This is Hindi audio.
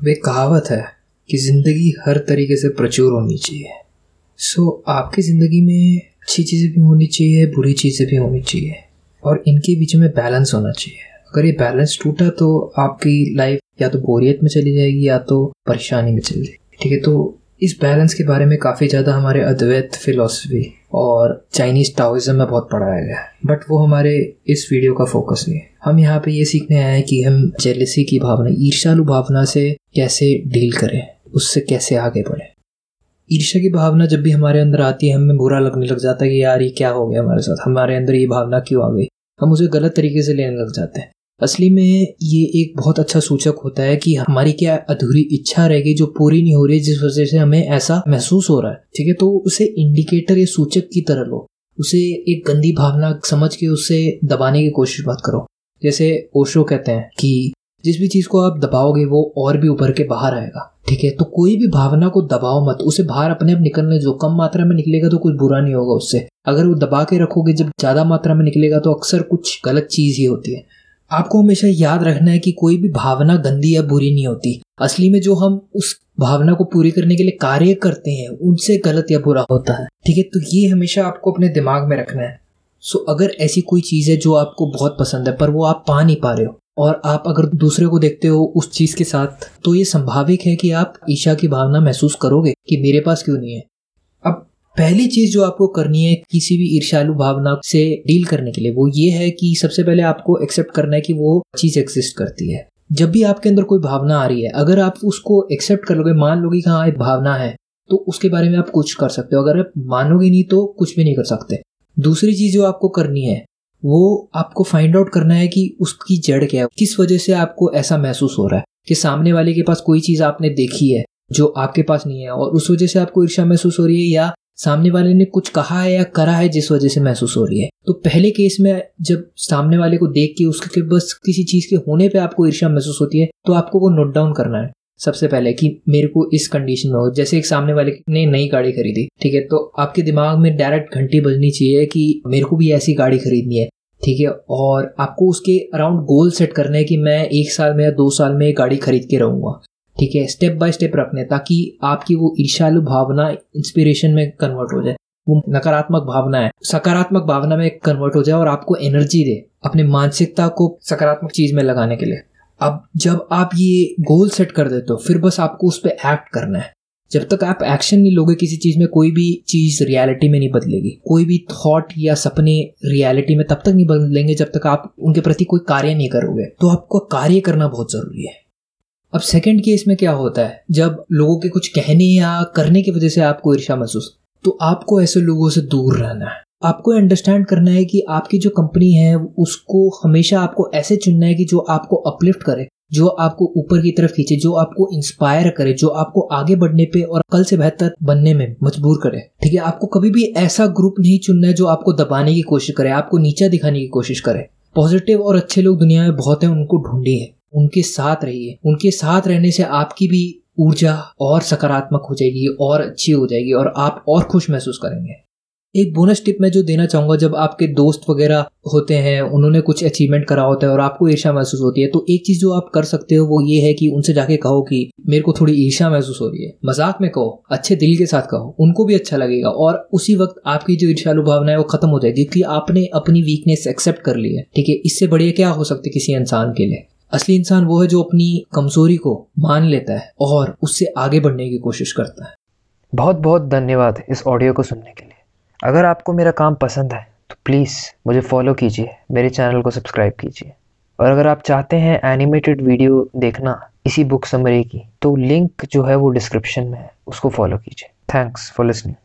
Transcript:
वे कहावत है कि ज़िंदगी हर तरीके से प्रचुर होनी चाहिए। सो आपकी ज़िंदगी में अच्छी चीज़ें भी होनी चाहिए, बुरी चीज़ें भी होनी चाहिए, और इनके बीच में बैलेंस होना चाहिए। अगर ये बैलेंस टूटा तो आपकी लाइफ या तो बोरियत में चली जाएगी या तो परेशानी में चली जाएगी। ठीक है तो इस बैलेंस के बारे में काफ़ी ज़्यादा हमारे अद्वैत फिलोसफी और चाइनीज़ टाओइज्म में बहुत पढ़ाया गया है। बट वो हमारे इस वीडियो का फोकस नहीं है। हम यहाँ पे ये सीखने आए हैं कि हम जेलिसी की भावना ईर्षालु भावना से कैसे डील करें, उससे कैसे आगे बढ़े। ईर्ष्या की भावना जब भी हमारे अंदर आती है, हमें बुरा लगने लग जाता है कि यार ये क्या हो गया हमारे साथ, हमारे अंदर ये भावना क्यों आ गई? हम उसे गलत तरीके से लेने लग जाते हैं। असली में ये एक बहुत अच्छा सूचक होता है कि हमारी क्या अधूरी इच्छा रह गई जो पूरी नहीं हो रही जिस वजह से हमें ऐसा महसूस हो रहा है, ठीक है? तो उसे इंडिकेटर या सूचक की तरह लो। उसे एक गंदी भावना समझ के उसे दबाने की कोशिश मत करो। जैसे ओशो कहते हैं कि जिस भी चीज़ को आप दबाओगे वो और भी उभर के बाहर आएगा, ठीक है? तो कोई भी भावना को दबाओ मत। उसे बाहर अपने आप निकलने जो कम मात्रा में निकलेगा तो कुछ बुरा नहीं होगा उससे। अगर वो दबा के रखोगे जब ज़्यादा मात्रा में निकलेगा तो अक्सर कुछ गलत चीज़ ही होती है। आपको हमेशा याद रखना है कि कोई भी भावना गंदी या बुरी नहीं होती। असली में जो हम उस भावना को पूरी करने के लिए कार्य करते हैं, उनसे गलत या बुरा होता है। ठीक है? तो ये हमेशा आपको अपने दिमाग में रखना है। सो, अगर ऐसी कोई चीज़ है जो आपको बहुत पसंद है, पर वो आप पा नहीं पा रहे हो, और आप अगर दूसरे को देखते हो उस चीज़ के साथ तो ये संभाविक है कि आप ईशा की भावना महसूस करोगे कि मेरे पास क्यों नहीं है। पहली चीज़ जो आपको करनी है किसी भी ईर्षालु भावना से डील करने के लिए, वो ये है कि सबसे पहले आपको एक्सेप्ट करना है कि वो चीज़ एग्जिस्ट करती है। जब भी आपके अंदर कोई भावना आ रही है, अगर आप उसको एक्सेप्ट कर लोगे, मान लोगे कि हाँ एक भावना है तो उसके बारे में आप कुछ कर सकते हो। अगर आप मानोगे नहीं तो कुछ भी नहीं कर सकते। दूसरी चीज़ जो आपको करनी है, वो आपको फाइंड आउट करना है कि उसकी जड़ क्या है, किस वजह से आपको ऐसा महसूस हो रहा है कि सामने वाले के पास कोई चीज़ आपने देखी है, जो आपके पास नहीं है, और उस वजह से आपको ईर्षा महसूस हो रही है, या सामने वाले ने कुछ कहा है या करा है जिस वजह से महसूस हो रही है। तो पहले केस में जब सामने वाले को देख के उसके बस किसी चीज़ के होने पे आपको ईर्षा महसूस होती है तो आपको वो नोट डाउन करना है। सबसे पहले कि मेरे को इस कंडीशन में हो, जैसे एक सामने वाले ने नई गाड़ी खरीदी, ठीक है? तो आपके दिमाग में डायरेक्ट घंटी बजनी चाहिए कि मेरे को भी ऐसी गाड़ी खरीदनी है, ठीक है? और आपको उसके अराउंड गोल सेट करना है कि मैं एक साल में या दो साल में गाड़ी खरीद के रहूँगा। ठीक है स्टेप बाय स्टेप रखने ताकि आपकी वो ईर्षालु भावना इंस्पिरेशन में कन्वर्ट हो जाए। वो नकारात्मक भावना है। सकारात्मक भावना में कन्वर्ट हो जाए और आपको एनर्जी दे अपने मानसिकता को सकारात्मक चीज़ में लगाने के लिए। अब जब आप ये गोल सेट कर देते हो, फिर बस आपको उस पर एक्ट करना है। जब तक आप एक्शन नहीं लोगे किसी चीज़ में, कोई भी चीज़ रियलिटी में नहीं बदलेगी। कोई भी थॉट या सपने रियलिटी में तब तक नहीं बदलेंगे जब तक आप उनके प्रति कोई कार्य नहीं करोगे। तो आपको कार्य करना बहुत ज़रूरी है। अब सेकंड केस में क्या होता है? जब लोगों के कुछ कहने या करने की वजह से आपको ईर्षा महसूस तो आपको ऐसे लोगों से दूर रहना है। आपको अंडरस्टैंड करना है कि आपकी जो कंपनी है, उसको हमेशा आपको ऐसे चुनना है कि जो आपको अपलिफ्ट करे, जो आपको ऊपर की तरफ़ खींचे, जो आपको इंस्पायर करे, जो आपको आगे बढ़ने पे और कल से बेहतर बनने में मजबूर करे। ठीक है, आपको कभी भी ऐसा ग्रुप नहीं चुनना है जो आपको दबाने की कोशिश करे, आपको नीचा दिखाने की कोशिश करे। पॉजिटिव और अच्छे लोग दुनिया में बहुत हैं, उनको ढूंढिए। उनके साथ रहिए। उनके साथ रहने से आपकी भी ऊर्जा और सकारात्मक हो जाएगी और अच्छी हो जाएगी और आप और खुश महसूस करेंगे। एक बोनस टिप मैं जो देना चाहूँगा, जब आपके दोस्त वगैरह होते हैं, उन्होंने कुछ अचीवमेंट करा होता है और आपको ईर्षा महसूस होती है तो एक चीज़ जो आप कर सकते हो वो ये है कि उनसे जाके कहो कि, मेरे को थोड़ी ईर्षा महसूस हो रही है। मज़ाक में कहो, अच्छे दिल के साथ कहो, उनको भी अच्छा लगेगा। और उसी वक्त आपकी जो ईर्षालु भावना है वो खत्म हो जाएगी क्योंकि आपने अपनी वीकनेस एक्सेप्ट कर ली है। ठीक है, इससे बढ़िया क्या हो सकती किसी इंसान के लिए? असली इंसान वो है जो अपनी कमज़ोरी को मान लेता है और उससे आगे बढ़ने की कोशिश करता है। बहुत बहुत धन्यवाद इस ऑडियो को सुनने के लिए। अगर आपको मेरा काम पसंद है तो प्लीज़ मुझे फॉलो कीजिए, मेरे चैनल को सब्सक्राइब कीजिए। और अगर आप चाहते हैं एनिमेटेड वीडियो देखना इसी बुक समरी की तो लिंक जो है वो डिस्क्रिप्शन में है, उसको फॉलो कीजिए। Thanks for listening